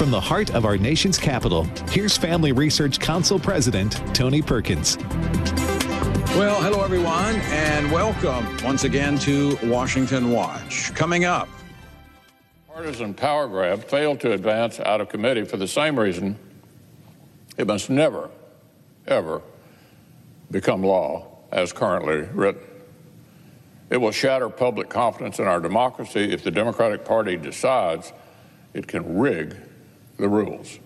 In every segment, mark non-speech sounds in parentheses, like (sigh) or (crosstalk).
From the heart of our nation's capital, here's Family Research Council President Tony Perkins. Well, hello, everyone, and welcome once again to Washington Watch. Coming up, partisan power grab failed to advance out of committee for the same reason it must never, ever become law as currently written. It will shatter public confidence in our democracy if the Democratic Party decides it can rig the rules.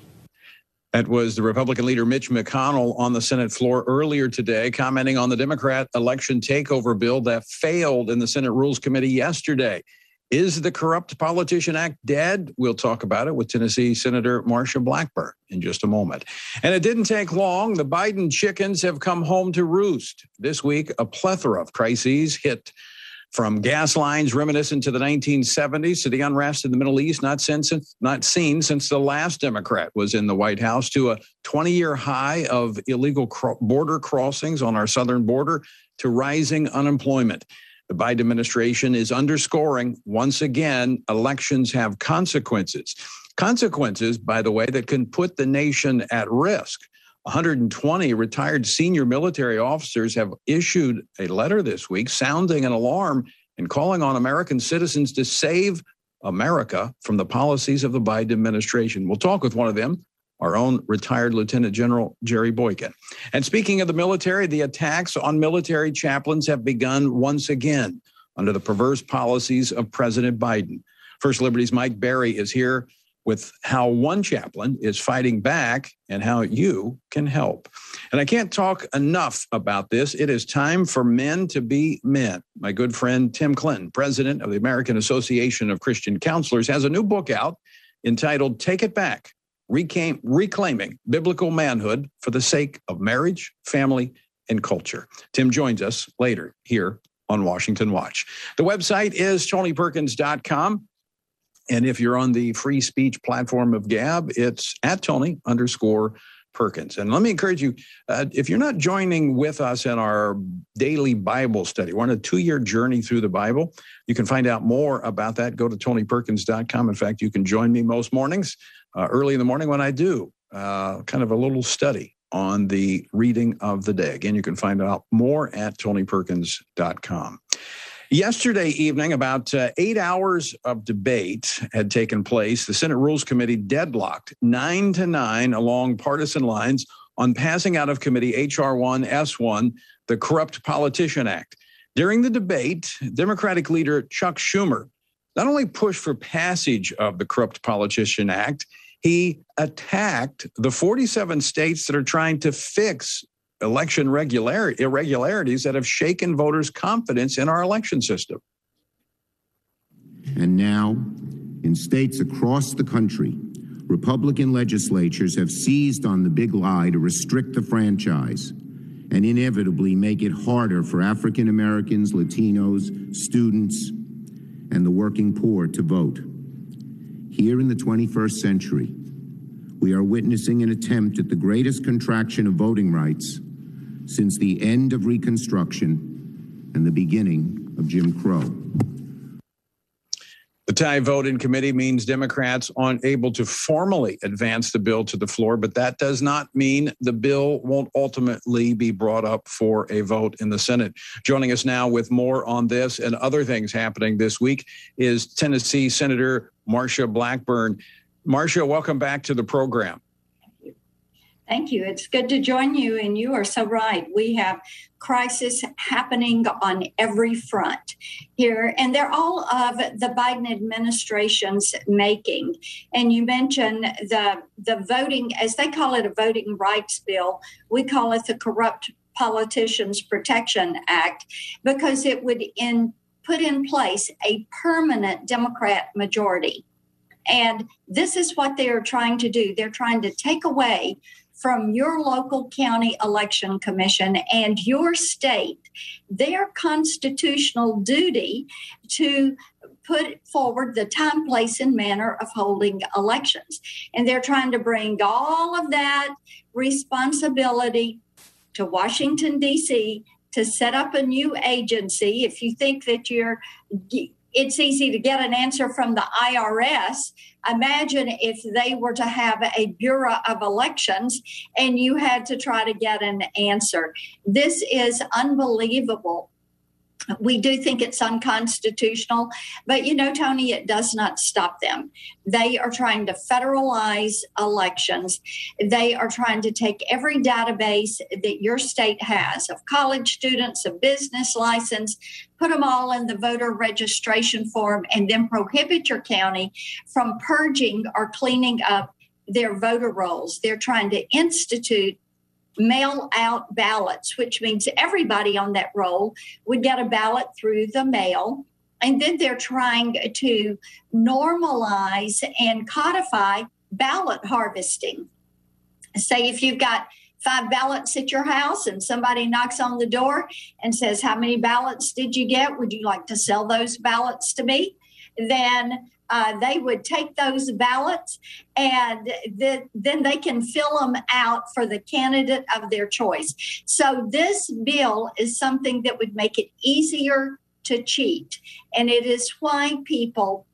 That was the Republican leader Mitch McConnell on the Senate floor earlier today, commenting on the Democrat election takeover bill that failed in the Senate Rules Committee yesterday. Is the Corrupt Politician Act dead? We'll talk about it with Tennessee Senator Marsha Blackburn in just a moment. And it didn't take long. The Biden chickens have come home to roost. This week, a plethora of crises hit from gas lines reminiscent to the 1970s to the unrest in the Middle East, not since not seen since the last Democrat was in the White House, to a 20-year high of illegal border crossings on our southern border, to rising unemployment. The Biden administration is underscoring once again elections have consequences. Consequences, by the way, that can put the nation at risk. 120 retired senior military officers have issued a letter this week sounding an alarm and calling on American citizens to save America from the policies of the Biden administration. We'll talk with one of them, our own retired Lieutenant General Jerry Boykin. And speaking of the military, the attacks on military chaplains have begun once again under the perverse policies of President Biden. First Liberty's Mike Berry is here with how one chaplain is fighting back and how you can help. And I can't talk enough about this. It is time for men to be men. My good friend Tim Clinton, president of the American Association of Christian Counselors, has a new book out entitled Take It Back Reclaim, Reclaiming Biblical Manhood for the Sake of Marriage, Family, and Culture. Tim joins us later here on Washington Watch. The website is tonyperkins.com. And if you're on the free speech platform of Gab, it's at Tony underscore Perkins. And let me encourage you uh, if you're not joining with us in our daily Bible study, we're on a two year journey through the Bible. You can find out more about that. Go to tonyperkins.com. In fact, you can join me most mornings uh, early in the morning when I do uh, kind of a little study on the reading of the day. Again, you can find out more at tonyperkins.com. Yesterday evening, about uh, eight hours of debate had taken place. The Senate Rules Committee deadlocked nine to nine along partisan lines on passing out of committee H.R. 1 S1, the Corrupt Politician Act. During the debate, Democratic leader Chuck Schumer not only pushed for passage of the Corrupt Politician Act, he attacked the 47 states that are trying to fix election regular, irregularities that have shaken voters' confidence in our election system. And now, in states across the country, Republican legislatures have seized on the big lie to restrict the franchise and inevitably make it harder for African Americans, Latinos, students, and the working poor to vote. Here in the 21st century, we are witnessing an attempt at the greatest contraction of voting rights since the end of Reconstruction and the beginning of Jim Crow. The tie vote in committee means Democrats aren't able to formally advance the bill to the floor, but that does not mean the bill won't ultimately be brought up for a vote in the Senate. Joining us now with more on this and other things happening this week is Tennessee Senator Marsha Blackburn. Marsha, welcome back to the program. Thank you. It's good to join you. And you are so right. We have crisis happening on every front here, and they're all of the Biden administration's making. And you mentioned the the voting, as they call it, a voting rights bill. We call it the Corrupt Politicians Protection Act because it would in put in place a permanent Democrat majority. And this is what they are trying to do. They're trying to take away from your local county election commission and your state their constitutional duty to put forward the time, place, and manner of holding elections. And they're trying to bring all of that responsibility to Washington, D.C. to set up a new agency. If you think that you're it's easy to get an answer from the IRS. Imagine if they were to have a Bureau of Elections and you had to try to get an answer. This is unbelievable we do think it's unconstitutional, but you know, Tony, it does not stop them. They are trying to federalize elections. They are trying to take every database that your state has of college students, a business license, put them all in the voter registration form, and then prohibit your county from purging or cleaning up their voter rolls. They're trying to institute mail out ballots, which means everybody on that roll would get a ballot through the mail. And then they're trying to normalize and codify ballot harvesting. Say if you've got five ballots at your house and somebody knocks on the door and says, How many ballots did you get? Would you like to sell those ballots to me? Then uh, they would take those ballots and th- then they can fill them out for the candidate of their choice. So, this bill is something that would make it easier to cheat. And it is why people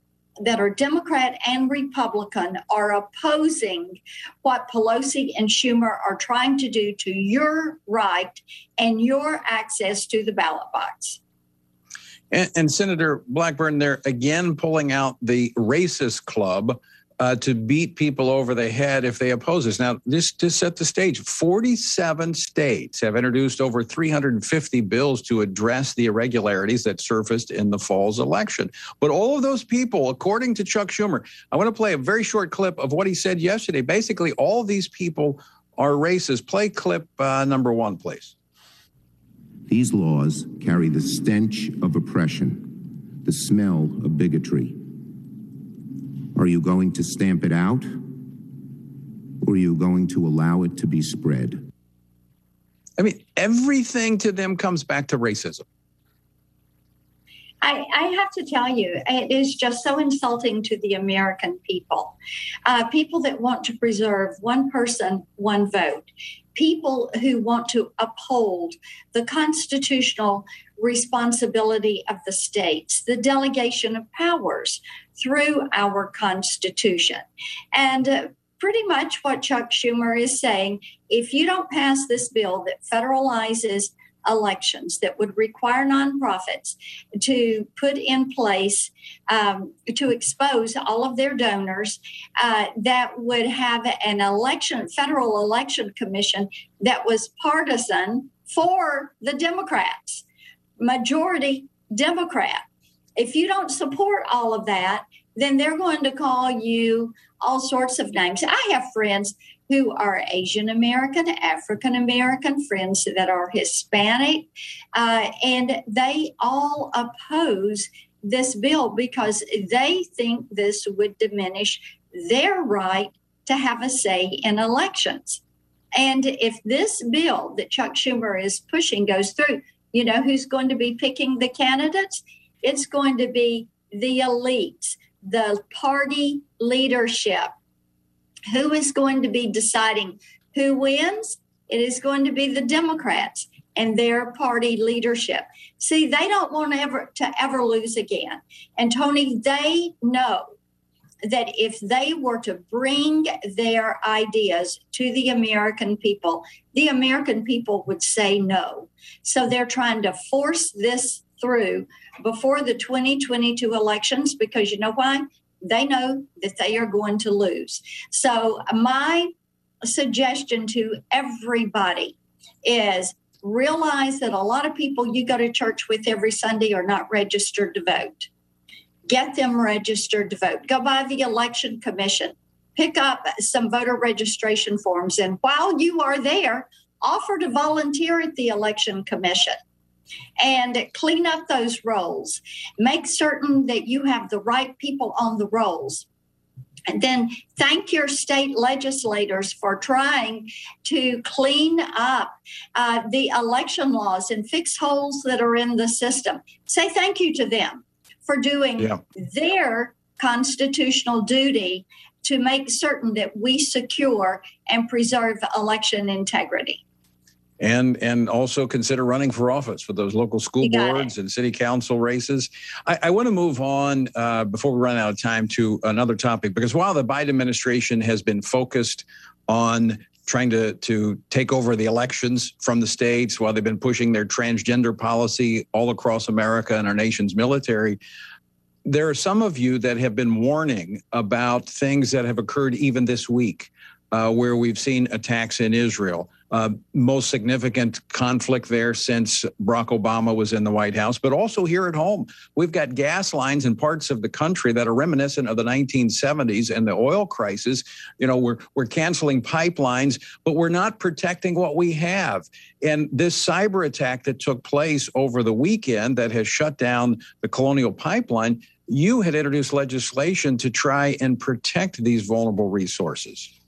that are Democrat and Republican are opposing what Pelosi and Schumer are trying to do to your right and your access to the ballot box. And, and, Senator Blackburn, they're again pulling out the racist club uh, to beat people over the head if they oppose this. Now, this to set the stage, 47 states have introduced over 350 bills to address the irregularities that surfaced in the fall's election. But all of those people, according to Chuck Schumer, I want to play a very short clip of what he said yesterday. Basically, all these people are racist. Play clip uh, number one, please. These laws carry the stench of oppression, the smell of bigotry. Are you going to stamp it out? Or are you going to allow it to be spread? I mean, everything to them comes back to racism. I, I, have to tell you, it is just so insulting to the American people. Uh, people that want to preserve one person, one vote people who want to uphold the constitutional responsibility of the states, the delegation of powers through our Constitution. And uh, pretty much what Chuck Schumer is saying if you don't pass this bill that federalizes elections that would require nonprofits to put in place um, to expose all of their donors uh, that would have an election federal election commission that was partisan for the democrats majority democrat. If you don't support all of that then they're going to call you all sorts of names. I have friends who are Asian American, African American, friends that are Hispanic, uh, and they all oppose this bill because they think this would diminish their right to have a say in elections. And if this bill that Chuck Schumer is pushing goes through, you know who's going to be picking the candidates? It's going to be the elites, the party leadership who is going to be deciding who wins? It is going to be the Democrats and their party leadership. See, they don't want ever to ever lose again. And Tony, they know that if they were to bring their ideas to the American people, the American people would say no. So they're trying to force this through before the 2022 elections because you know why? They know that they are going to lose. So, my suggestion to everybody is realize that a lot of people you go to church with every Sunday are not registered to vote. Get them registered to vote. Go by the election commission, pick up some voter registration forms, and while you are there, offer to volunteer at the election commission and clean up those rolls. Make certain that you have the right people on the rolls. And then thank your state legislators for trying to clean up uh, the election laws and fix holes that are in the system. Say thank you to them for doing yeah. their constitutional duty to make certain that we secure and preserve election integrity. And and also consider running for office for those local school boards it. and city council races. I, I want to move on uh, before we run out of time to another topic because while the Biden administration has been focused on trying to to take over the elections from the states while they've been pushing their transgender policy all across America and our nation's military there are some of you that have been warning about things that have occurred even this week uh, where we've seen attacks in Israel. Uh, most significant conflict there since Barack Obama was in the White House, but also here at home. We've got gas lines in parts of the country that are reminiscent of the 1970s and the oil crisis. You know, we're, we're canceling pipelines, but we're not protecting what we have. And this cyber attack that took place over the weekend that has shut down the Colonial Pipeline, you had introduced legislation to try and protect these vulnerable resources.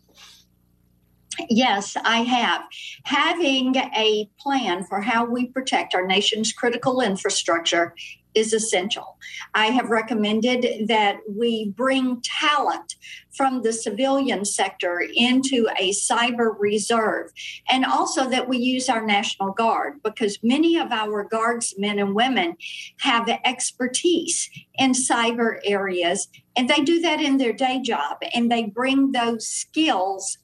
Yes, I have. Having a plan for how we protect our nation's critical infrastructure is essential. I have recommended that we bring talent from the civilian sector into a cyber reserve and also that we use our National Guard because many of our guardsmen and women have expertise in cyber areas and they do that in their day job and they bring those skills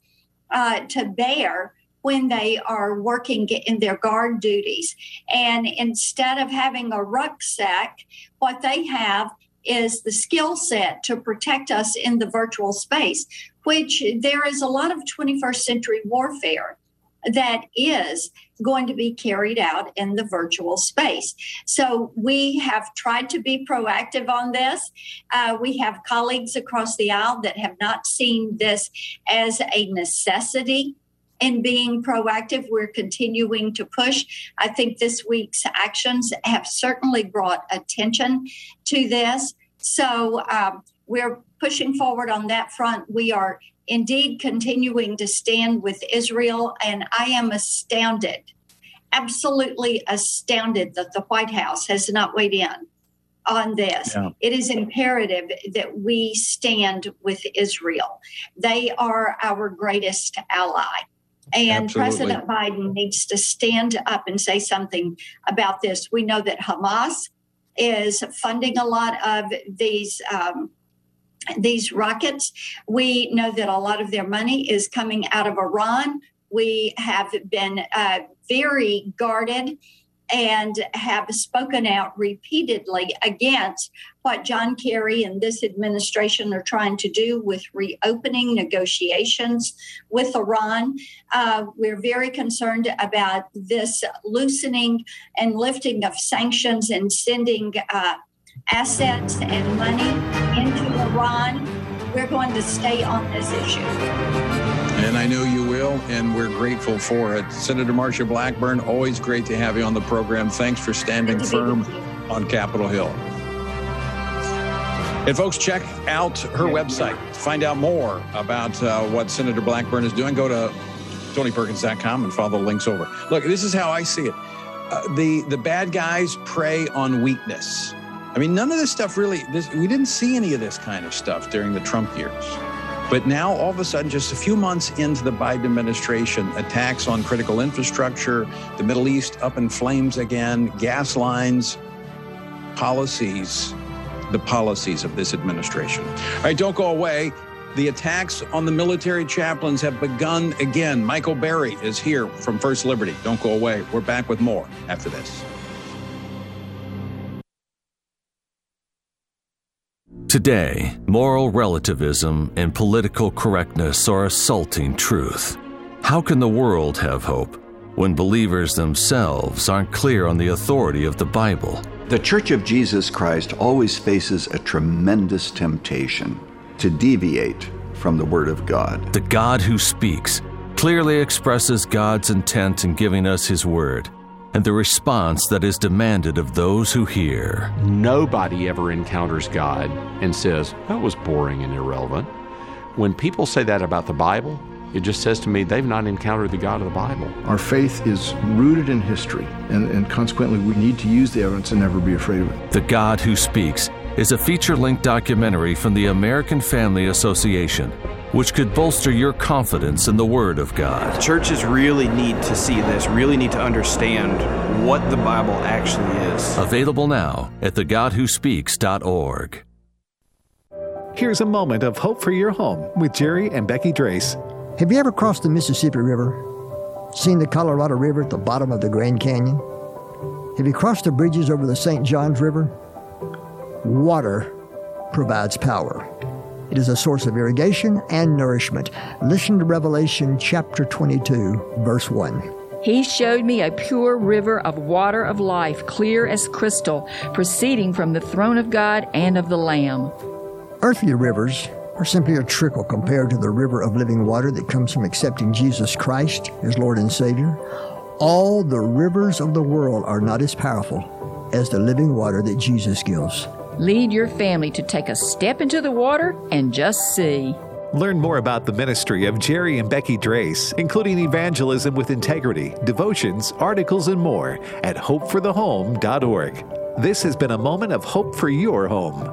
uh, to bear when they are working in their guard duties. And instead of having a rucksack, what they have is the skill set to protect us in the virtual space, which there is a lot of 21st century warfare that is going to be carried out in the virtual space. So we have tried to be proactive on this. Uh, we have colleagues across the aisle that have not seen this as a necessity in being proactive. We're continuing to push. I think this week's actions have certainly brought attention to this. So um, we're pushing forward on that front. We are indeed continuing to stand with Israel. And I am astounded, absolutely astounded that the White House has not weighed in on this. Yeah. It is imperative that we stand with Israel. They are our greatest ally. And Absolutely. President Biden needs to stand up and say something about this. We know that Hamas is funding a lot of these um, these rockets. We know that a lot of their money is coming out of Iran. We have been uh, very guarded and have spoken out repeatedly against what John Kerry and this administration are trying to do with reopening negotiations with Iran. Uh, we're very concerned about this loosening and lifting of sanctions and sending uh, assets and money into Iran. We're going to stay on this issue. And I know you will, and we're grateful for it. Senator Marsha Blackburn, always great to have you on the program. Thanks for standing firm on Capitol Hill. And folks, check out her website. Find out more about uh, what Senator Blackburn is doing. Go to TonyPerkins.com and follow the links over. Look, this is how I see it. Uh, the the bad guys prey on weakness. I mean, none of this stuff really, this, we didn't see any of this kind of stuff during the Trump years. But now, all of a sudden, just a few months into the Biden administration, attacks on critical infrastructure, the Middle East up in flames again, gas lines, policies, the policies of this administration. All right, don't go away. The attacks on the military chaplains have begun again. Michael Berry is here from First Liberty. Don't go away. We're back with more after this. Today, moral relativism and political correctness are assaulting truth. How can the world have hope when believers themselves aren't clear on the authority of the Bible? The Church of Jesus Christ always faces a tremendous temptation to deviate from the Word of God. The God who speaks clearly expresses God's intent in giving us His Word and the response that is demanded of those who hear. Nobody ever encounters God and says, that was boring and irrelevant. When people say that about the Bible, it just says to me they've not encountered the God of the Bible. Our faith is rooted in history, and, and consequently, we need to use the evidence and never be afraid of it. The God Who Speaks is a feature length documentary from the American Family Association which could bolster your confidence in the Word of God. Churches really need to see this, really need to understand what the Bible actually is. Available now at thegodwhospeaks.org. Here's a moment of hope for your home with Jerry and Becky Drace. Have you ever crossed the Mississippi River? Seen the Colorado River at the bottom of the Grand Canyon? Have you crossed the bridges over the St. Johns River? Water provides power. It is a source of irrigation and nourishment. Listen to Revelation chapter 22, verse 1. He showed me a pure river of water of life, clear as crystal, proceeding from the throne of God and of the Lamb. Earthly rivers are simply a trickle compared to the river of living water that comes from accepting Jesus Christ as Lord and Savior. All the rivers of the world are not as powerful as the living water that Jesus gives. Lead your family to take a step into the water and just see. Learn more about the ministry of Jerry and Becky Drace, including evangelism with integrity, devotions, articles, and more at hopeforthehome.org. This has been a moment of hope for your home.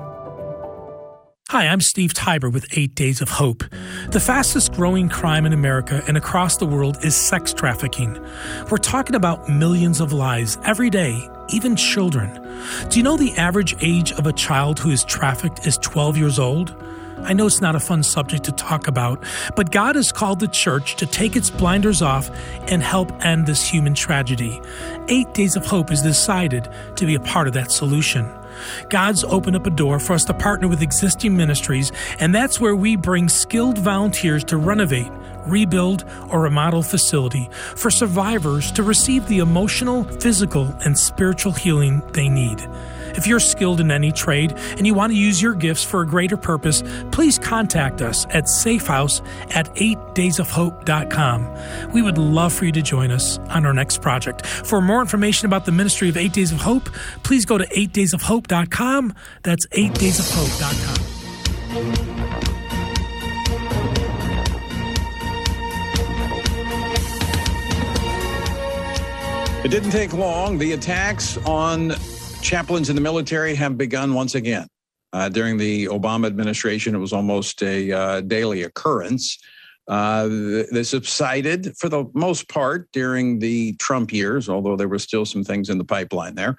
Hi, I'm Steve Tybor with 8 Days of Hope. The fastest growing crime in America and across the world is sex trafficking. We're talking about millions of lives every day, even children. Do you know the average age of a child who is trafficked is 12 years old? I know it's not a fun subject to talk about, but God has called the church to take its blinders off and help end this human tragedy. Eight Days of Hope is decided to be a part of that solution. God's opened up a door for us to partner with existing ministries, and that's where we bring skilled volunteers to renovate, rebuild, or remodel facility for survivors to receive the emotional, physical, and spiritual healing they need. If you're skilled in any trade and you want to use your gifts for a greater purpose, please contact us at safehouse at 8daysofhope.com. We would love for you to join us on our next project. For more information about the ministry of 8 Days of Hope, please go to 8daysofhope.com. That's 8daysofhope.com. It didn't take long. The attacks on chaplains in the military have begun once again. Uh, during the Obama administration, it was almost a uh, daily occurrence. Uh, they subsided for the most part during the Trump years, although there were still some things in the pipeline there.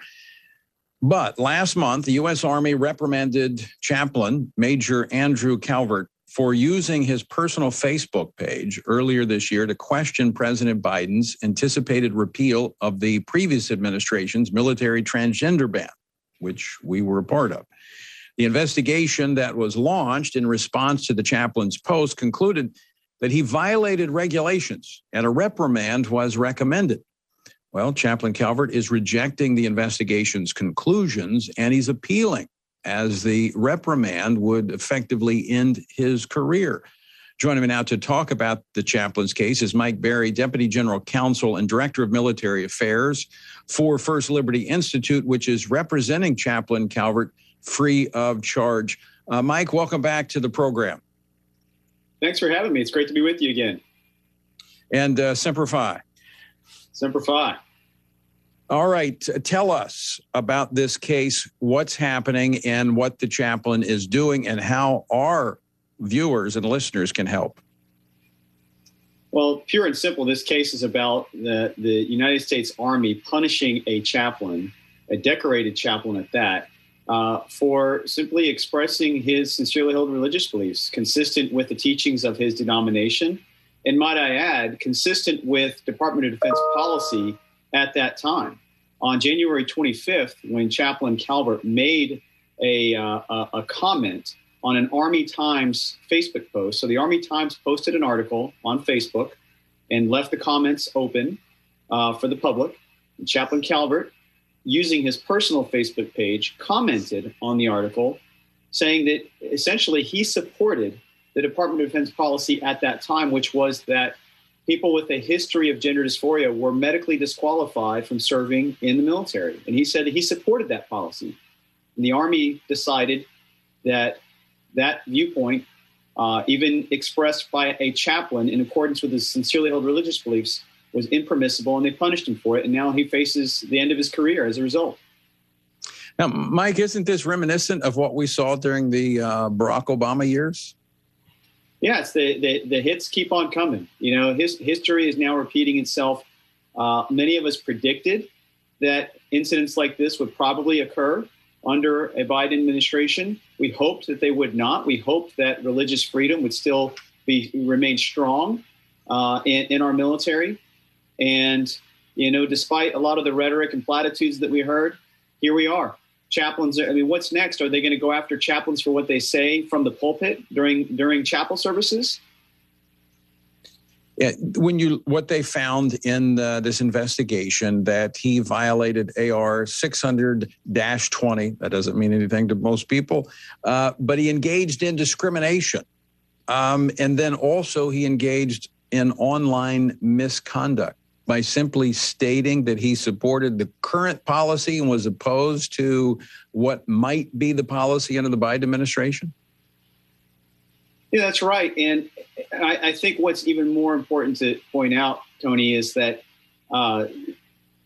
But last month, the U.S. Army reprimanded chaplain Major Andrew Calvert for using his personal Facebook page earlier this year to question President Biden's anticipated repeal of the previous administration's military transgender ban, which we were a part of. The investigation that was launched in response to the chaplain's post concluded that he violated regulations and a reprimand was recommended. Well, Chaplain Calvert is rejecting the investigation's conclusions and he's appealing as the reprimand would effectively end his career. Joining me now to talk about the chaplain's case is Mike Berry, Deputy General Counsel and Director of Military Affairs for First Liberty Institute, which is representing Chaplain Calvert free of charge. Uh, Mike, welcome back to the program. Thanks for having me. It's great to be with you again. And uh, Semper Fi. Semper Fi. All right. Tell us about this case, what's happening, and what the chaplain is doing, and how our viewers and listeners can help. Well, pure and simple, this case is about the, the United States Army punishing a chaplain, a decorated chaplain at that, uh, for simply expressing his sincerely held religious beliefs consistent with the teachings of his denomination. And might I add, consistent with Department of Defense policy at that time. On January 25th, when Chaplain Calvert made a, uh, a, comment on an Army Times Facebook post, so the Army Times posted an article on Facebook and left the comments open uh, for the public. And Chaplain Calvert, using his personal Facebook page, commented on the article, saying that essentially he supported the Department of Defense policy at that time, which was that people with a history of gender dysphoria were medically disqualified from serving in the military. And he said he supported that policy. And the Army decided that that viewpoint, uh, even expressed by a chaplain in accordance with his sincerely held religious beliefs, was impermissible, and they punished him for it. And now he faces the end of his career as a result. Now, Mike, isn't this reminiscent of what we saw during the uh, Barack Obama years? It's the, the, the hits keep on coming. You know, his history is now repeating itself. Uh, many of us predicted that incidents like this would probably occur under a Biden administration. We hoped that they would not. We hoped that religious freedom would still be remain strong uh, in, in our military. And you know, despite a lot of the rhetoric and platitudes that we heard, here we are. Chaplains. I mean, what's next? Are they going to go after chaplains for what they say from the pulpit during during chapel services? Yeah, when you what they found in uh, this investigation that he violated AR 600 20. That doesn't mean anything to most people, uh, but he engaged in discrimination, um, and then also he engaged in online misconduct by simply stating that he supported the current policy and was opposed to what might be the policy under the Biden administration? Yeah, that's right. And I, I, think what's even more important to point out, Tony, is that uh,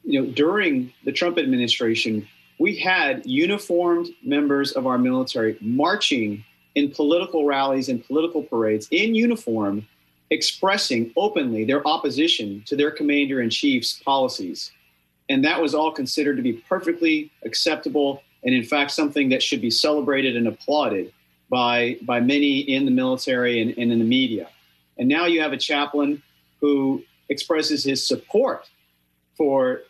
you know during the Trump administration, we had uniformed members of our military marching in political rallies and political parades in uniform, expressing openly their opposition to their commander in chief's policies. And that was all considered to be perfectly acceptable and, in fact, something that should be celebrated and applauded by by many in the military and, and in the media. And now you have a chaplain who expresses his support for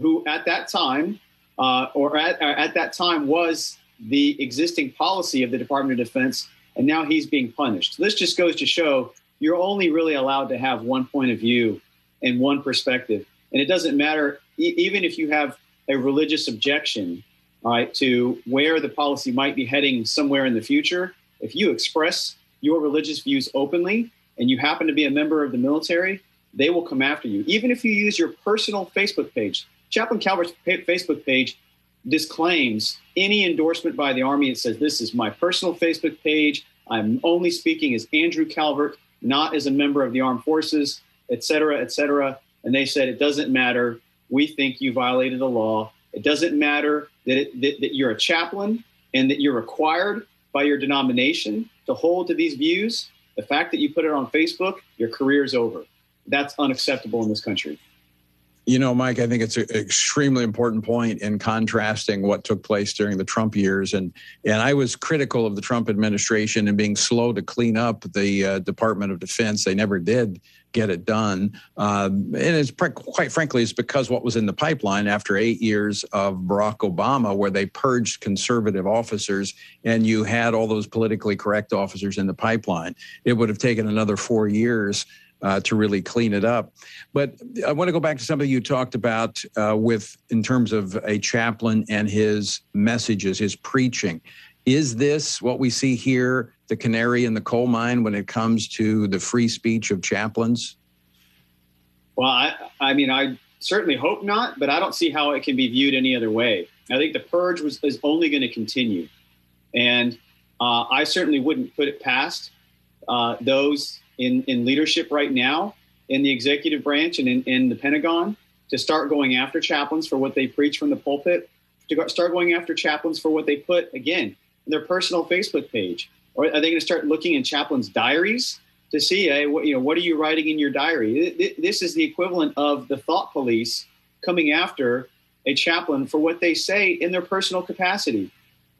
who at that time uh, or at, at that time was the existing policy of the Department of Defense, and now he's being punished. This just goes to show you're only really allowed to have one point of view and one perspective, and it doesn't matter e- even if you have a religious objection right, to where the policy might be heading somewhere in the future, if you express your religious views openly and you happen to be a member of the military, they will come after you. Even if you use your personal Facebook page, Chaplain Calvert's Facebook page disclaims any endorsement by the Army. It says, This is my personal Facebook page. I'm only speaking as Andrew Calvert, not as a member of the armed forces, et cetera, et cetera. And they said, It doesn't matter. We think you violated the law. It doesn't matter that, it, that, that you're a chaplain and that you're required by your denomination to hold to these views. The fact that you put it on Facebook, your career is over. That's unacceptable in this country. You know, Mike, I think it's an extremely important point in contrasting what took place during the Trump years, and and I was critical of the Trump administration and being slow to clean up the uh, Department of Defense. They never did get it done, um, and it's quite frankly, it's because what was in the pipeline after eight years of Barack Obama, where they purged conservative officers, and you had all those politically correct officers in the pipeline. It would have taken another four years uh, to really clean it up. But I want to go back to something you talked about uh, with in terms of a chaplain and his messages, his preaching. Is this what we see here, the canary in the coal mine, when it comes to the free speech of chaplains? Well, I, I mean, I certainly hope not, but I don't see how it can be viewed any other way. I think the purge was, is only going to continue. And uh, I certainly wouldn't put it past uh, those in, in leadership right now in the executive branch and in, in the Pentagon to start going after chaplains for what they preach from the pulpit, to start going after chaplains for what they put, again, in their personal Facebook page? Or are they going to start looking in chaplains' diaries to see, hey, what, you know, what are you writing in your diary? This is the equivalent of the thought police coming after a chaplain for what they say in their personal capacity.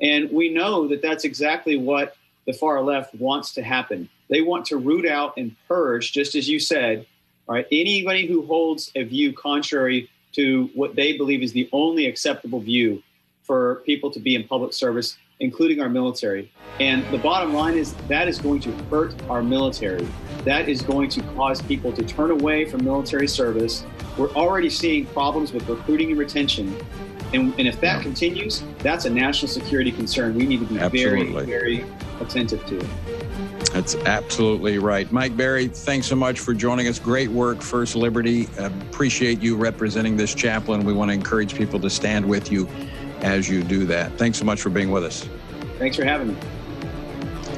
And we know that that's exactly what the far left wants to happen. They want to root out and purge, just as you said, right, anybody who holds a view contrary to what they believe is the only acceptable view for people to be in public service, including our military. And the bottom line is that is going to hurt our military. That is going to cause people to turn away from military service. We're already seeing problems with recruiting and retention. And, and if that yeah. continues, that's a national security concern we need to be Absolutely. very, very attentive to. That's absolutely right. Mike Berry, thanks so much for joining us. Great work, First Liberty. Appreciate you representing this chaplain. We want to encourage people to stand with you as you do that. Thanks so much for being with us. Thanks for having me.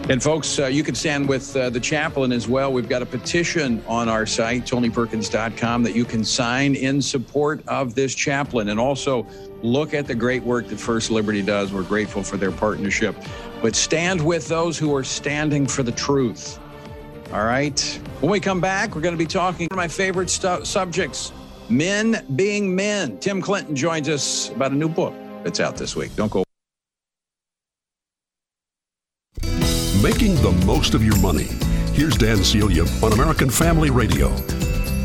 And folks, uh, you can stand with uh, the chaplain as well. We've got a petition on our site, tonyperkins.com, that you can sign in support of this chaplain. And also look at the great work that First Liberty does. We're grateful for their partnership but stand with those who are standing for the truth. All right. When we come back, we're going to be talking my favorite stu- subjects men being men. Tim Clinton joins us about a new book that's out this week. Don't go. Making the most of your money. Here's Dan Celia on American Family Radio.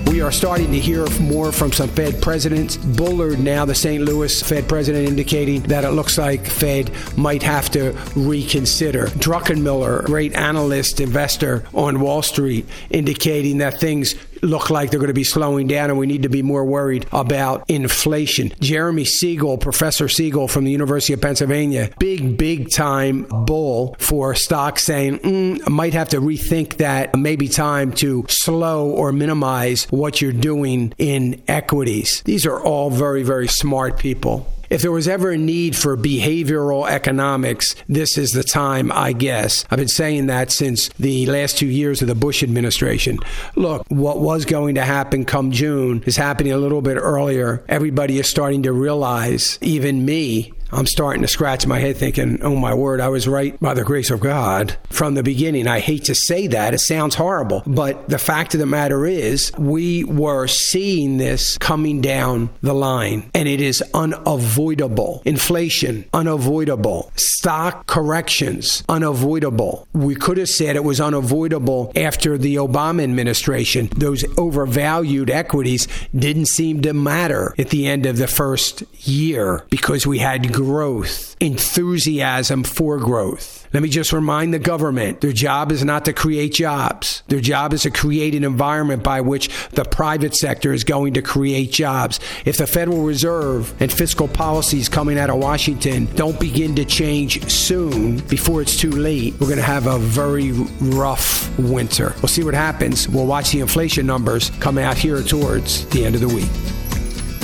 We are starting to hear more from some Fed presidents. Bullard, now the St. Louis Fed president, indicating that it looks like Fed might have to reconsider. Druckenmiller, great analyst, investor on Wall Street, indicating that things look like they're going to be slowing down and we need to be more worried about inflation. Jeremy Siegel, Professor Siegel from the University of Pennsylvania, big, big time bull for stocks saying, mm, might have to rethink that. Maybe time to slow or minimize what you're doing in equities. These are all very, very smart people if there was ever a need for behavioral economics, this is the time, I guess. I've been saying that since the last two years of the Bush administration. Look, what was going to happen come June is happening a little bit earlier. Everybody is starting to realize, even me, I'm starting to scratch my head thinking, oh my word, I was right by the grace of God from the beginning. I hate to say that. It sounds horrible. But the fact of the matter is, we were seeing this coming down the line, and it is unavoidable. Inflation, unavoidable. Stock corrections, unavoidable. We could have said it was unavoidable after the Obama administration. Those overvalued equities didn't seem to matter at the end of the first year because we had growth, enthusiasm for growth. Let me just remind the government their job is not to create jobs. Their job is to create an environment by which the private sector is going to create jobs. If the Federal Reserve and fiscal policies coming out of Washington don't begin to change soon before it's too late, we're going to have a very rough winter. We'll see what happens. We'll watch the inflation numbers come out here towards the end of the week.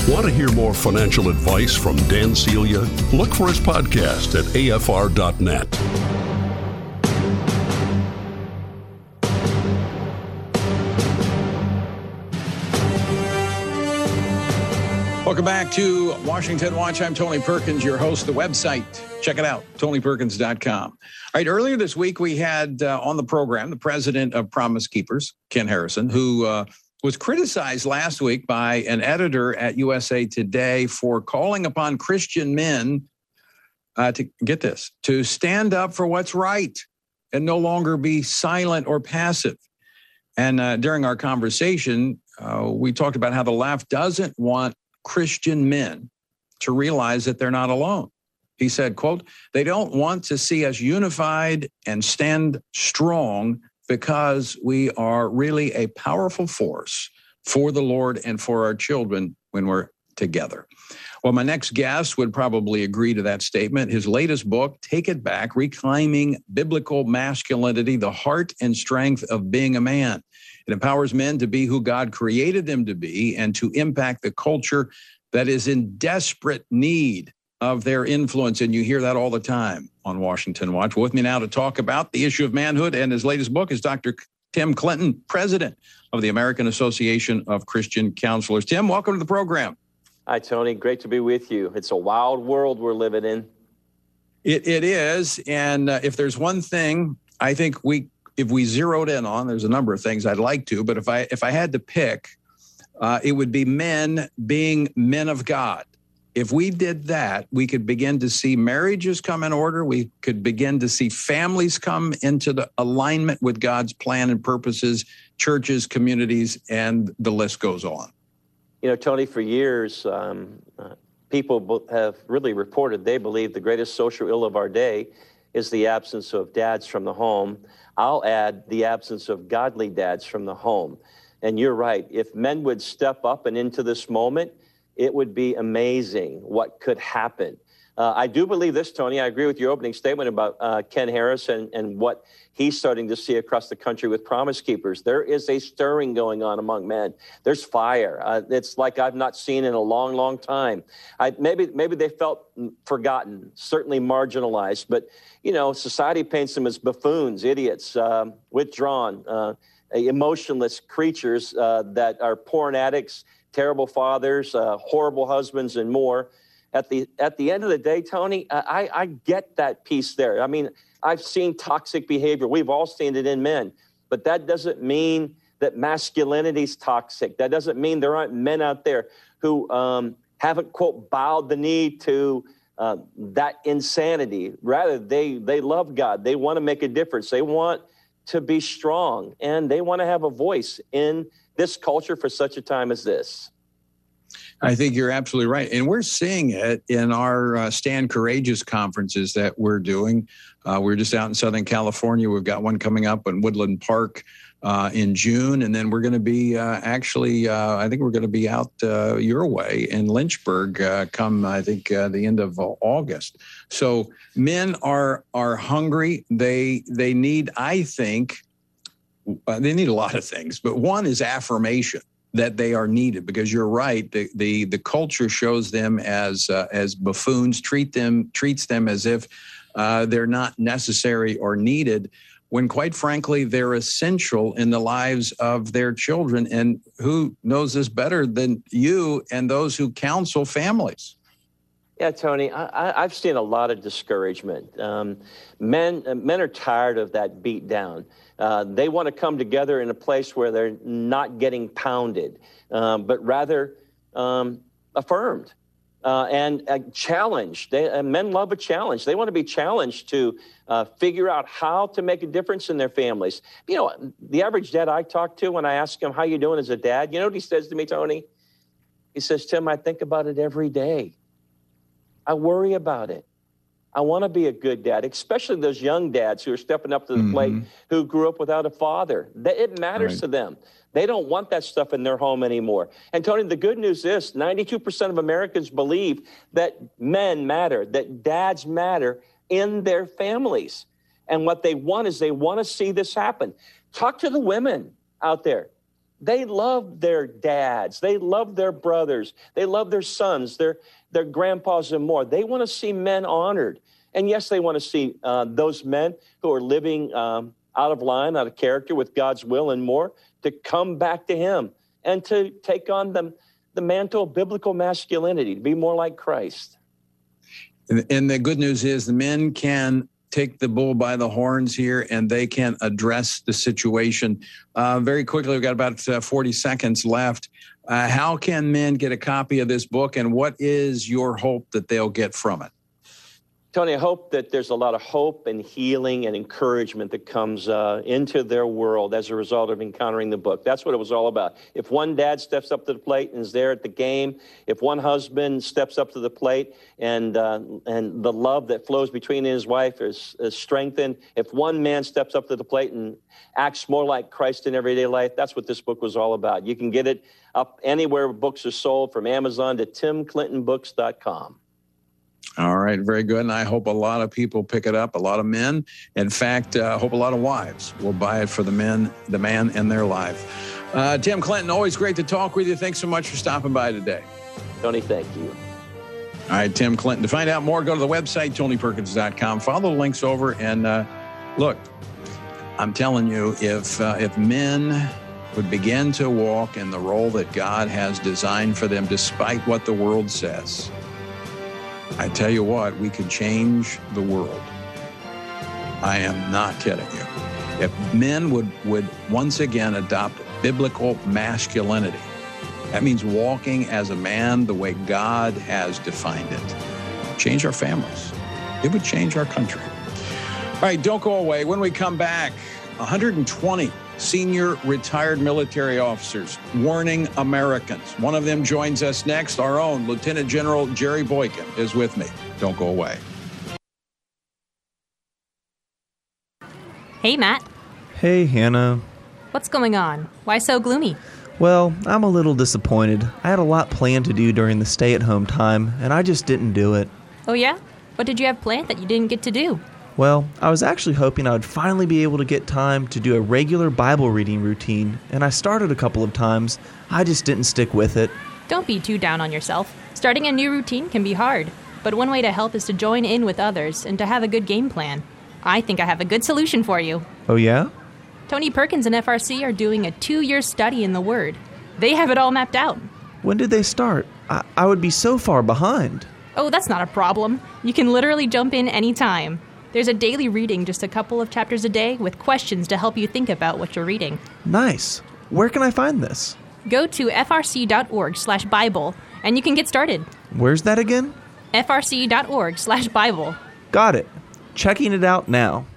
Want to hear more financial advice from Dan Celia? Look for his podcast at afr.net. Welcome back to Washington Watch. I'm Tony Perkins, your host. The website, check it out, tonyperkins.com. All right, earlier this week, we had uh, on the program the president of Promise Keepers, Ken Harrison, who uh, was criticized last week by an editor at USA Today for calling upon Christian men uh, to get this, to stand up for what's right and no longer be silent or passive. And uh, during our conversation, uh, we talked about how the left doesn't want Christian men to realize that they're not alone. He said, quote, they don't want to see us unified and stand strong because we are really a powerful force for the Lord and for our children when we're together. Well, my next guest would probably agree to that statement. His latest book, Take It Back Reclaiming Biblical Masculinity, the Heart and Strength of Being a Man. It empowers men to be who God created them to be and to impact the culture that is in desperate need of their influence. And you hear that all the time on Washington Watch. With me now to talk about the issue of manhood and his latest book is Dr. Tim Clinton, president of the American Association of Christian Counselors. Tim, welcome to the program. Hi, Tony. Great to be with you. It's a wild world we're living in. It, it is. And uh, if there's one thing I think we if we zeroed in on, there's a number of things I'd like to, but if I if I had to pick, uh, it would be men being men of God. If we did that, we could begin to see marriages come in order. We could begin to see families come into the alignment with God's plan and purposes, churches, communities, and the list goes on. You know, Tony, for years, um, uh, people have really reported they believe the greatest social ill of our day is the absence of dads from the home. I'll add the absence of godly dads from the home. And you're right. If men would step up and into this moment, it would be amazing what could happen. Uh, I do believe this, Tony. I agree with your opening statement about uh, Ken Harris and, and what he's starting to see across the country with Promise Keepers. There is a stirring going on among men. There's fire. Uh, it's like I've not seen in a long, long time. I, maybe maybe they felt forgotten, certainly marginalized, but you know, society paints them as buffoons, idiots, um, withdrawn, uh, emotionless creatures uh, that are porn addicts, terrible fathers, uh, horrible husbands, and more at the at the end of the day, Tony, I, I get that piece there. I mean, I've seen toxic behavior. We've all seen it in men. but that doesn't mean that masculinity is toxic. That doesn't mean there aren't men out there who um, haven't, quote, bowed the knee to uh, that insanity. Rather, they, they love God. They want to make a difference. They want to be strong and they want to have a voice in this culture for such a time as this. I think you're absolutely right. And we're seeing it in our uh, Stand Courageous conferences that we're doing. Uh, we're just out in Southern California. We've got one coming up in Woodland Park uh, in June. And then we're going to be uh, actually, uh, I think we're going to be out uh, your way in Lynchburg come, I think, the end of August. So men are are hungry. They they need, I think, they need a lot of things, but one is affirmation that they are needed because you're right the the, the culture shows them as uh, as buffoons treat them treats them as if uh, they're not necessary or needed when quite frankly they're essential in the lives of their children and who knows this better than you and those who counsel families yeah, Tony, I, have seen a lot of discouragement. Um, men, men are tired of that beat down. Uh, they want to come together in a place where they're not getting pounded, um, but rather um, affirmed uh, and uh, challenged. They, uh, men love a challenge. They want to be challenged to uh, figure out how to make a difference in their families. You know, the average dad I talk to, when I ask him, How you doing as a dad? You know what he says to me, Tony? He says, Tim, I think about it every day. I worry about it. I want to be a good dad, especially those young dads who are stepping up to the mm-hmm. plate who grew up without a father. It matters right. to them. They don't want that stuff in their home anymore. And Tony, the good news is 92% of Americans believe that men matter, that dads matter in their families. And what they want is they want to see this happen. Talk to the women out there. They love their dads. They love their brothers. They love their sons, their, their grandpas, and more. They want to see men honored. And yes, they want to see uh, those men who are living um, out of line, out of character with God's will and more, to come back to Him and to take on the, the mantle of biblical masculinity, to be more like Christ. And the good news is the men can take the bull by the horns here and they can address the situation. Uh, very quickly, we've got about uh, 40 seconds left. Uh, how can men get a copy of this book and what is your hope that they'll get from it? Tony, I hope that there's a lot of hope and healing and encouragement that comes uh, into their world as a result of encountering the book. That's what it was all about. If one dad steps up to the plate and is there at the game, if one husband steps up to the plate and uh, and the love that flows between his wife is, is strengthened, if one man steps up to the plate and acts more like Christ in everyday life, that's what this book was all about. You can get it up anywhere books are sold, from Amazon to timclintonbooks.com. All right, very good. And I hope a lot of people pick it up, a lot of men. In fact, I uh, hope a lot of wives will buy it for the men, the man in their life. Uh, Tim Clinton, always great to talk with you. Thanks so much for stopping by today. Tony, thank you. All right, Tim Clinton. To find out more, go to the website, tonyperkins.com. Follow the links over. And uh, look, I'm telling you, if, uh, if men would begin to walk in the role that God has designed for them, despite what the world says, I tell you what, we could change the world. I am not kidding you. If men would, would once again adopt biblical masculinity, that means walking as a man the way God has defined it, change our families. It would change our country. All right, don't go away. When we come back, 120 senior retired military officers warning Americans. One of them joins us next. Our own Lieutenant General Jerry Boykin is with me. Don't go away. Hey, Matt. Hey, Hannah. What's going on? Why so gloomy? Well, I'm a little disappointed. I had a lot planned to do during the stay at home time, and I just didn't do it. Oh, yeah? What did you have planned that you didn't get to do? Well, I was actually hoping I would finally be able to get time to do a regular Bible reading routine, and I started a couple of times. I just didn't stick with it. Don't be too down on yourself. Starting a new routine can be hard, but one way to help is to join in with others and to have a good game plan. I think I have a good solution for you. Oh, yeah? Tony Perkins and FRC are doing a two year study in the Word. They have it all mapped out. When did they start? I, I would be so far behind. Oh, that's not a problem. You can literally jump in anytime. There's a daily reading, just a couple of chapters a day, with questions to help you think about what you're reading. Nice. Where can I find this? Go to frc.org/bible and you can get started. Where's that again? frc.org/bible. Got it. Checking it out now.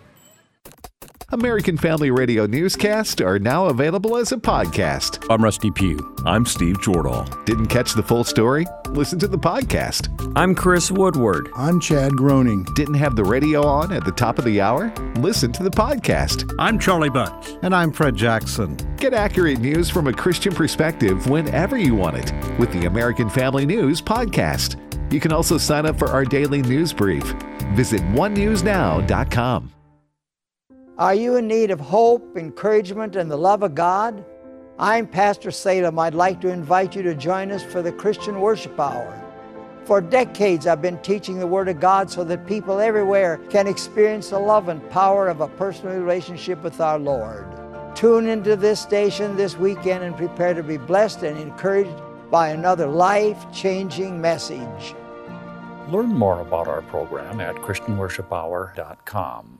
American Family Radio newscasts are now available as a podcast. I'm Rusty Pugh. I'm Steve Jordahl. Didn't catch the full story? Listen to the podcast. I'm Chris Woodward. I'm Chad Groening. Didn't have the radio on at the top of the hour? Listen to the podcast. I'm Charlie Bunch. And I'm Fred Jackson. Get accurate news from a Christian perspective whenever you want it with the American Family News podcast. You can also sign up for our daily news brief. Visit onenewsnow.com. Are you in need of hope, encouragement, and the love of God? I'm Pastor Salem. I'd like to invite you to join us for the Christian Worship Hour. For decades, I've been teaching the Word of God so that people everywhere can experience the love and power of a personal relationship with our Lord. Tune into this station this weekend and prepare to be blessed and encouraged by another life changing message. Learn more about our program at ChristianWorshipHour.com.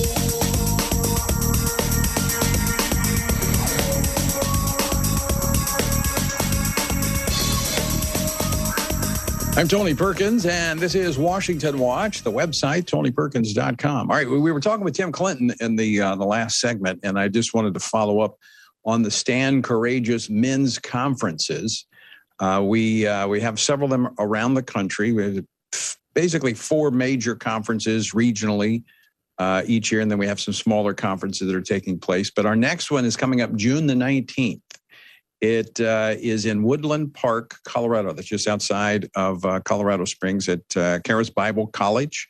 I'm Tony Perkins, and this is Washington Watch, the website, tonyperkins.com. All right, we, we were talking with Tim Clinton in the uh, the last segment, and I just wanted to follow up on the Stand Courageous Men's Conferences. Uh, we uh, we have several of them around the country. We have basically four major conferences regionally uh, each year, and then we have some smaller conferences that are taking place. But our next one is coming up June the 19th. It uh, is in Woodland Park, Colorado. That's just outside of uh, Colorado Springs at uh, Charis Bible College.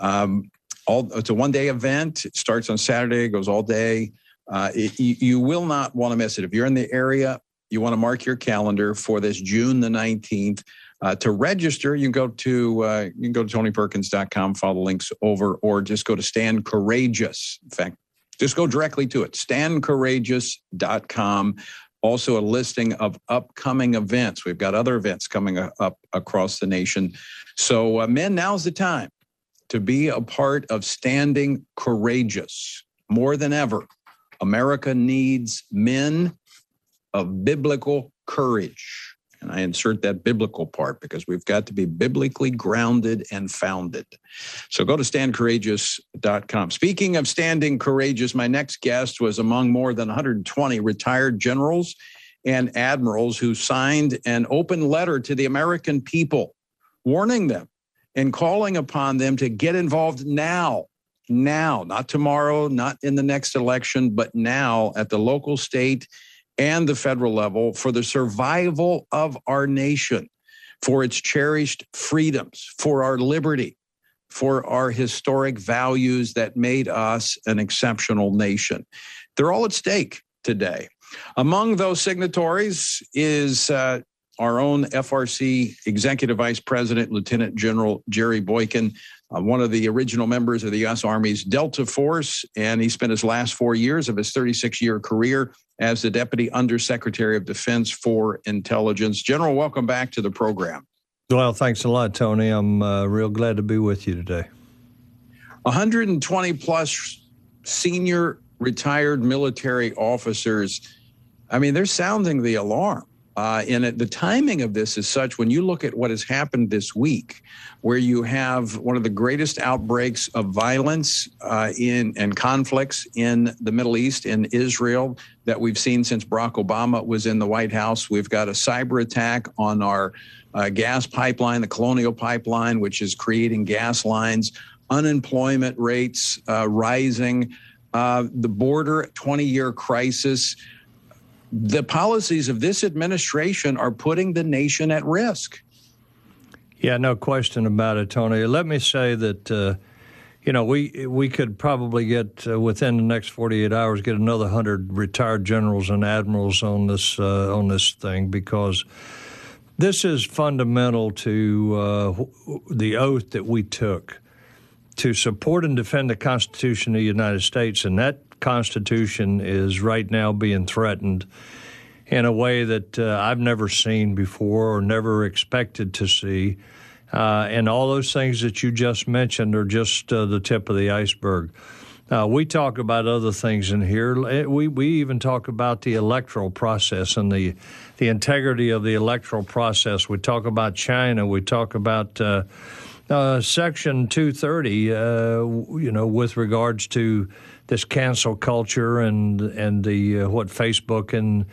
Um, all, it's a one day event. It starts on Saturday, goes all day. Uh, it, you, you will not want to miss it. If you're in the area, you want to mark your calendar for this June the 19th. Uh, to register, you can go to uh, you can go to tonyperkins.com, follow the links over, or just go to Stand Courageous. In fact, just go directly to it, standcourageous.com also a listing of upcoming events. We've got other events coming up across the nation. So, uh, men, now's the time to be a part of standing courageous more than ever. America needs men of biblical courage. And I insert that biblical part because we've got to be biblically grounded and founded. So go to standcourageous.com. Speaking of standing courageous, my next guest was among more than 120 retired generals and admirals who signed an open letter to the American people, warning them and calling upon them to get involved now. Now, not tomorrow, not in the next election, but now at the local, state, and the federal level for the survival of our nation, for its cherished freedoms, for our liberty, for our historic values that made us an exceptional nation. They're all at stake today. Among those signatories is uh, our own FRC Executive Vice President, Lieutenant General Jerry Boykin, uh, one of the original members of the U.S. Army's Delta Force, and he spent his last four years of his 36 year career as the Deputy Undersecretary of Defense for Intelligence. General, welcome back to the program. Well, thanks a lot, Tony. I'm uh, real glad to be with you today. 120 plus senior retired military officers. I mean, they're sounding the alarm Uh, and it, the timing of this is such when you look at what has happened this week, where you have one of the greatest outbreaks of violence uh, in and conflicts in the Middle East, in Israel, that we've seen since Barack Obama was in the White House. We've got a cyber attack on our uh, gas pipeline, the Colonial Pipeline, which is creating gas lines, unemployment rates uh, rising, uh, the border 20 year crisis the policies of this administration are putting the nation at risk. Yeah, no question about it, Tony. Let me say that. Uh, you know, we we could probably get uh, within the next 48 hours get another hundred retired generals and admirals on this uh, on this thing because this is fundamental to uh, the oath that we took to support and defend the Constitution of the United States, and that Constitution is right now being threatened in a way that uh, I've never seen before or never expected to see. Uh, and all those things that you just mentioned are just uh, the tip of the iceberg. Uh, we talk about other things in here. Eh, we we even talk about the electoral process and the the integrity of the electoral process. We talk about China. We talk about uh, uh, Section 230. you know, with regards to this cancel culture and and the uh, what Facebook and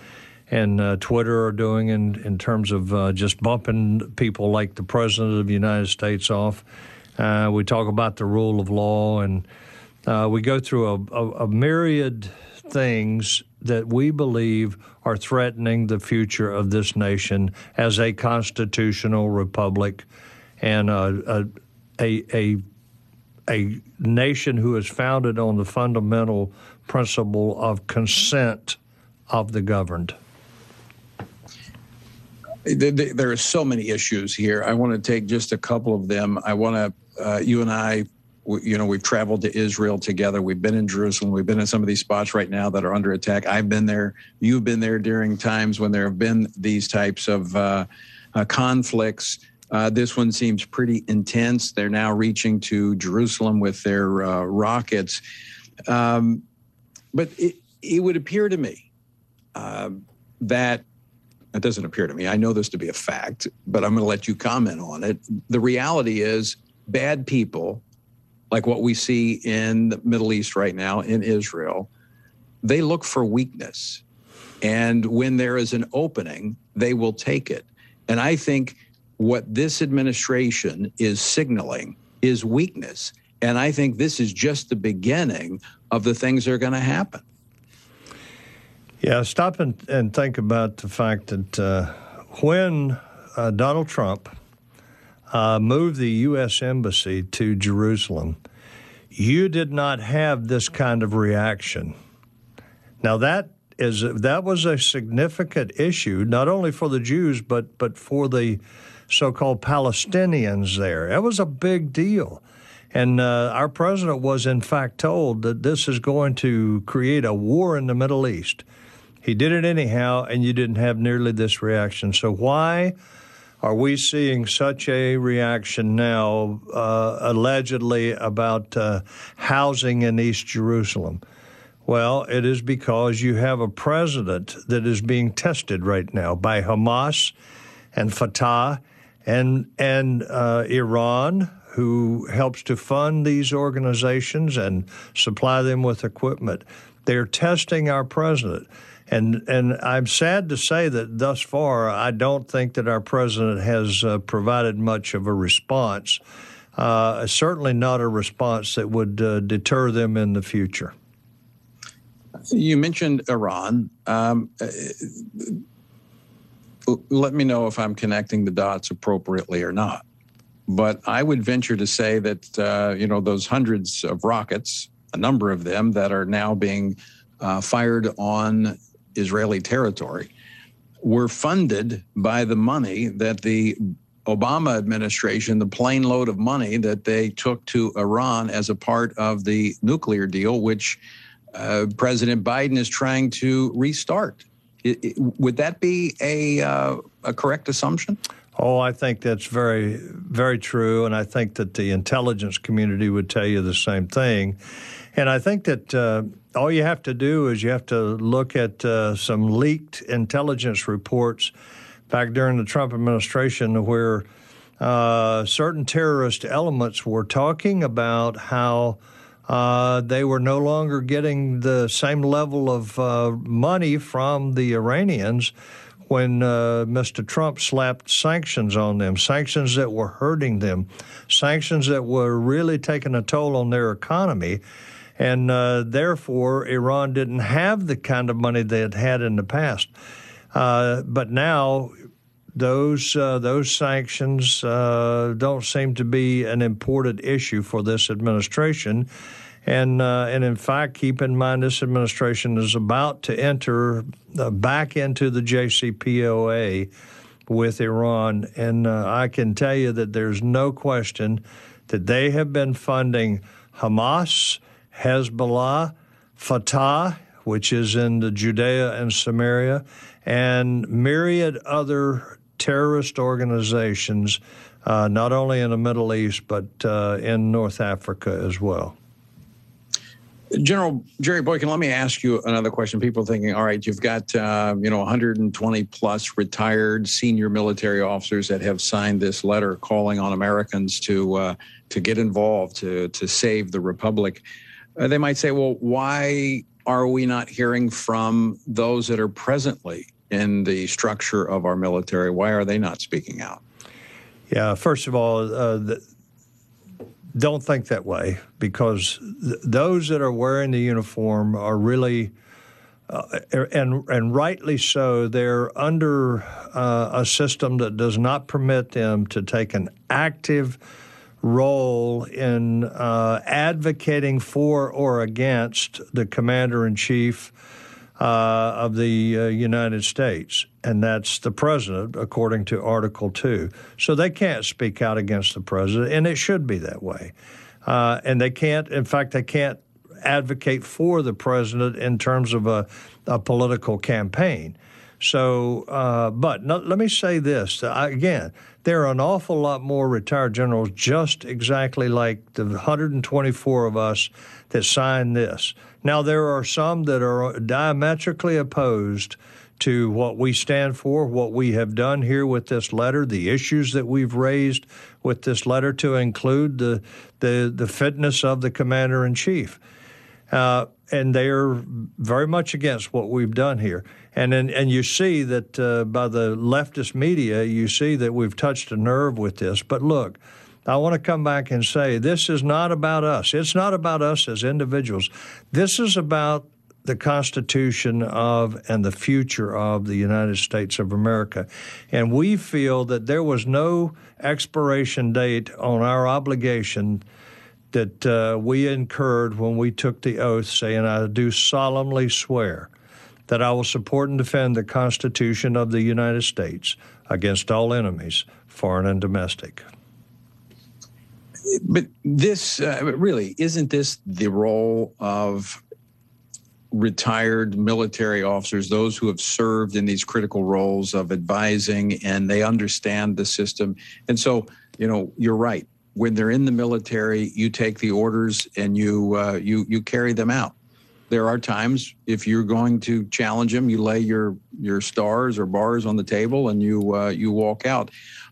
and uh, Twitter are doing in in terms of uh, just bumping people like the president of the United States off. Uh, we talk about the rule of law, and uh, we go through a, a, a, myriad things that we believe are threatening the future of this nation as a constitutional republic and a, a, a a nation who is founded on the fundamental principle of consent of the governed. There are so many issues here. I want to take just a couple of them. I want to, uh, you and I, you know, we've traveled to Israel together. We've been in Jerusalem. We've been in some of these spots right now that are under attack. I've been there. You've been there during times when there have been these types of uh, uh, conflicts. Uh, this one seems pretty intense. They're now reaching to Jerusalem with their uh, rockets. Um, but it, it, would appear to me uh, that it doesn't appear to me. I know this to be a fact, but I'm going to let you comment on it. The reality is, bad people, like what we see in the Middle East right now, in Israel, they look for weakness. And when there is an opening, they will take it. And I think what this administration is signaling is weakness. And I think this is just the beginning of the things that are going to happen. Yeah, stop and, and think about the fact that uh, when uh, Donald Trump uh, moved the U.S. Embassy to Jerusalem, you did not have this kind of reaction. Now, that is that was a significant issue, not only for the Jews, but, but for the so called Palestinians there. That was a big deal. And uh, our president was, in fact, told that this is going to create a war in the Middle East. He did it anyhow, and you didn't have nearly this reaction. So, why are we seeing such a reaction now, uh, allegedly, about uh, housing in East Jerusalem? Well, it is because you have a president that is being tested right now by Hamas and Fatah and and uh, Iran, who helps to fund these organizations and supply them with equipment. They're testing our president. And, and I'm sad to say that thus far, I don't think that our president has uh, provided much of a response. Uh, certainly not a response that would uh, deter them in the future. You mentioned Iran. Um, let me know if I'm connecting the dots appropriately or not. But I would venture to say that uh, you know those hundreds of rockets, a number of them that are now being uh, fired on Israeli territory, were funded by the money that the Obama administration, the plane load of money that they took to Iran as a part of the nuclear deal, which uh, President Biden is trying to restart. It, it, would that be a uh, a correct assumption? Oh, I think that's very, very true. And I think that the intelligence community would tell you the same thing. And I think that uh, all you have to do is you have to look at uh, some leaked intelligence reports back during the Trump administration where uh, certain terrorist elements were talking about how uh, they were no longer getting the same level of uh, money from the Iranians when uh, Mr. Trump slapped sanctions on them, sanctions that were hurting them, sanctions that were really taking a toll on their economy. And uh, therefore, Iran didn't have the kind of money they had had in the past. Uh, but now, those uh, those sanctions uh, don't seem to be an important issue for this administration. And, uh, and in fact, keep in mind this administration is about to enter uh, back into the JCPOA with Iran. And uh, I can tell you that there's no question that they have been funding Hamas, Hezbollah, Fatah, which is in the Judea and Samaria, and myriad other terrorist organizations, uh, not only in the Middle East, but uh, in North Africa as well. General Jerry Boykin, let me ask you another question. People thinking, all right, you've got uh, you know 120 plus retired senior military officers that have signed this letter calling on Americans to uh, to get involved to to save the republic. Uh, they might say, well, why are we not hearing from those that are presently in the structure of our military? Why are they not speaking out? Yeah, first of all, uh, the, don't think that way because th- those that are wearing the uniform are really, uh, and and rightly so, they're under uh, a system that does not permit them to take an active role in uh, advocating for or against the commander in chief of the uh, United States, and that's the president, according to Article 2. So they can't speak out against the president, and it should be that way. Uh, and they can't, in fact, they can't advocate for the president in terms of a, a political campaign. So, uh, but let me say this again there are an awful lot more retired generals, just exactly like the 124 of us that signed this. Now, there are some that are diametrically opposed to what we stand for, what we have done here with this letter, the issues that we've raised with this letter to include the the, the fitness of the commander in chief. Uh, and they are very much against what we've done here. And and, and you see that uh, by the leftist media, you see that we've touched a nerve with this. But look, I want to come back and say this is not about us. It's not about us as individuals. This is about the Constitution of and the future of the United States of America. And we feel that there was no expiration date on our obligation that uh, we incurred when we took the oath, saying, I do solemnly swear that I will support and defend the Constitution of the United States against all enemies, foreign and domestic. But this uh, really isn't this the role of retired military officers, those who have served in these critical roles of advising and they understand the system. And so, you know, you're right. When they're in the military, you take the orders and you uh, you you carry them out there are times if you're going to challenge them, you lay your your stars or bars on the table and you uh, you walk out.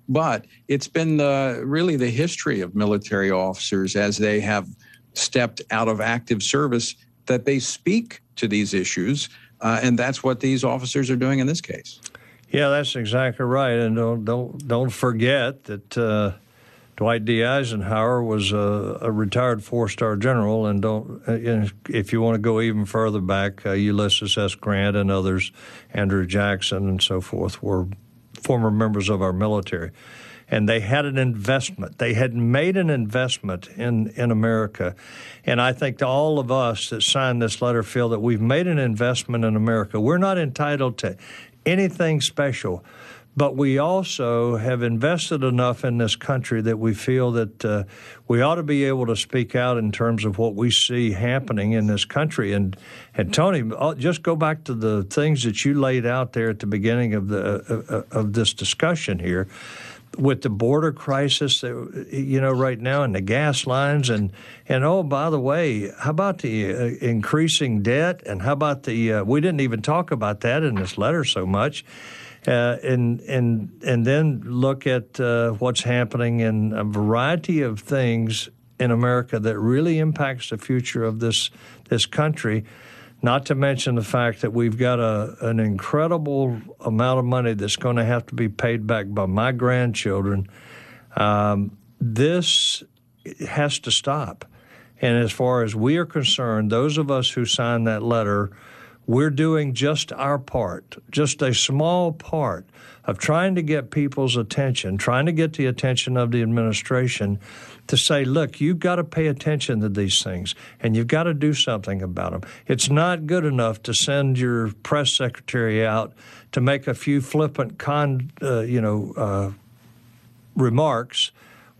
But it's been the, really the history of military officers as they have stepped out of active service that they speak to these issues, uh, and that's what these officers are doing in this case. Yeah, that's exactly right, and don't don't don't forget that. Uh, Dwight D. Eisenhower was a, a retired four-star general, and don't uh, if you want to go even further back, uh, Ulysses S. Grant and others, Andrew Jackson and so forth, were former members of our military, and they had an investment. They had made an investment in in America, and I think all of us that signed this letter feel that we've made an investment in America. We're not entitled to anything special but we also have invested enough in this country that we feel that uh, we ought to be able to speak out in terms of what we see happening in this country. And and Tony, I'll just go back to the things that you laid out there at the beginning of the uh, uh of this discussion here. with the border crisis, you know, right now, and the gas lines, and and oh, by the way, how about the uh, increasing debt, and how about the uh, we didn't even talk about that in this letter so much, uh, and and and then look at uh, what's happening in a variety of things in America that really impacts the future of this this country. Not to mention the fact that we've got a, an incredible amount of money that's going to have to be paid back by my grandchildren. Um, this has to stop. And as far as we are concerned, those of us who signed that letter, we're doing just our part, just a small part of trying to get people's attention, trying to get the attention of the administration to say, look, you've got to pay attention to these things and you've got to do something about them. It's not good enough to send your press secretary out to make a few flippant con, uh, you know, uh, remarks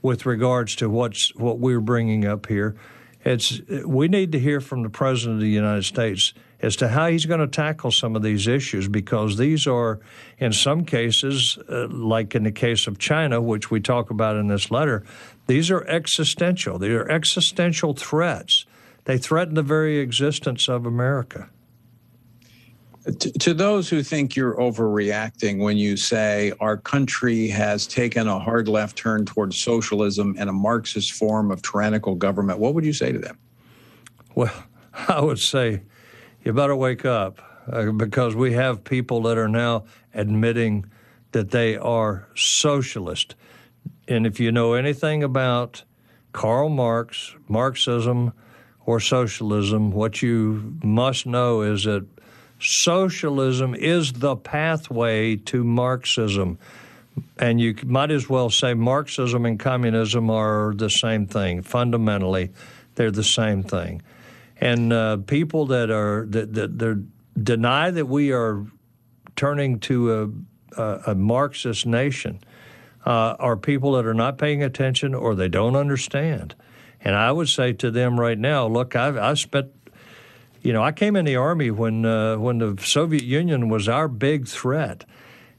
with regards to what's what we're bringing up here. It's we need to hear from the president of the United States as to how he's going to tackle some of these issues because these are, in some cases, uh, like in the case of China, which we talk about in this letter, these are existential. They are existential threats. They threaten the very existence of America. To, to, those who think you're overreacting when you say our country has taken a hard left turn towards socialism and a Marxist form of tyrannical government, what would you say to them? Well, (laughs) I would say you better wake up uh, because we have people that are now admitting that they are socialist. And if you know anything about Karl Marx, Marxism, or socialism, what you must know is that socialism is the pathway to Marxism. And you might as well say Marxism and communism are the same thing. Fundamentally, they're the same thing. And uh, people that are that, that deny that we are turning to a, a, a Marxist nation uh, are people that are not paying attention or they don't understand. And I would say to them right now, look, I've, I've spent, you know, I came in the army when uh, when the Soviet Union was our big threat,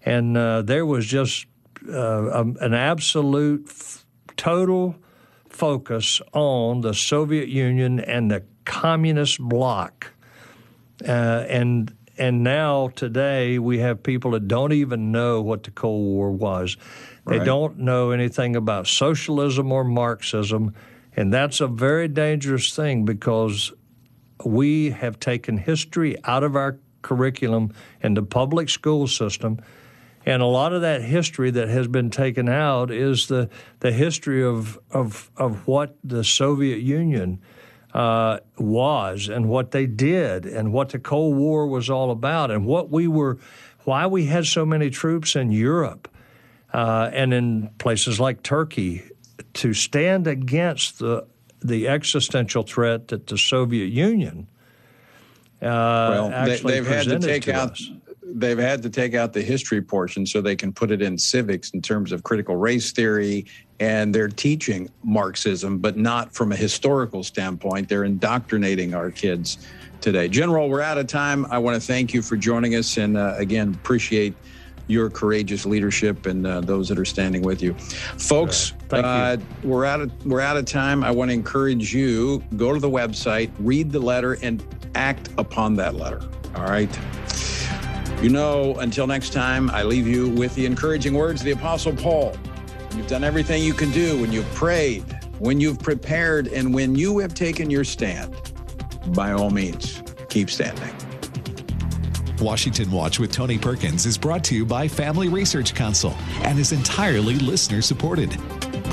and uh, there was just uh, um, an absolute, total focus on the Soviet Union and the communist bloc. Uh, and and now today we have people that don't even know what the Cold War was. They right. don't know anything about socialism or Marxism, and that's a very dangerous thing because we have taken history out of our curriculum in the public school system. And a lot of that history that has been taken out is the, the history of, of, of what the Soviet Union uh, was and what they did and what the Cold War was all about and what we were, why we had so many troops in Europe uh, and in places like Turkey to stand against the the existential threat that the Soviet Union uh, well, they, have had to take to out. Us. They've had to take out the history portion so they can put it in civics in terms of critical race theory and they're teaching Marxism, but not from a historical standpoint. They're indoctrinating our kids today. General, we're out of time. I want to thank you for joining us, and uh, again, appreciate your courageous leadership and uh, those that are standing with you, folks. Uh, you. We're out of we're out of time. I want to encourage you go to the website, read the letter, and act upon that letter. All right. You know, until next time, I leave you with the encouraging words of the Apostle Paul. You've done everything you can do when you've prayed, when you've prepared, and when you have taken your stand. By all means, keep standing. Washington Watch with Tony Perkins is brought to you by Family Research Council and is entirely listener supported.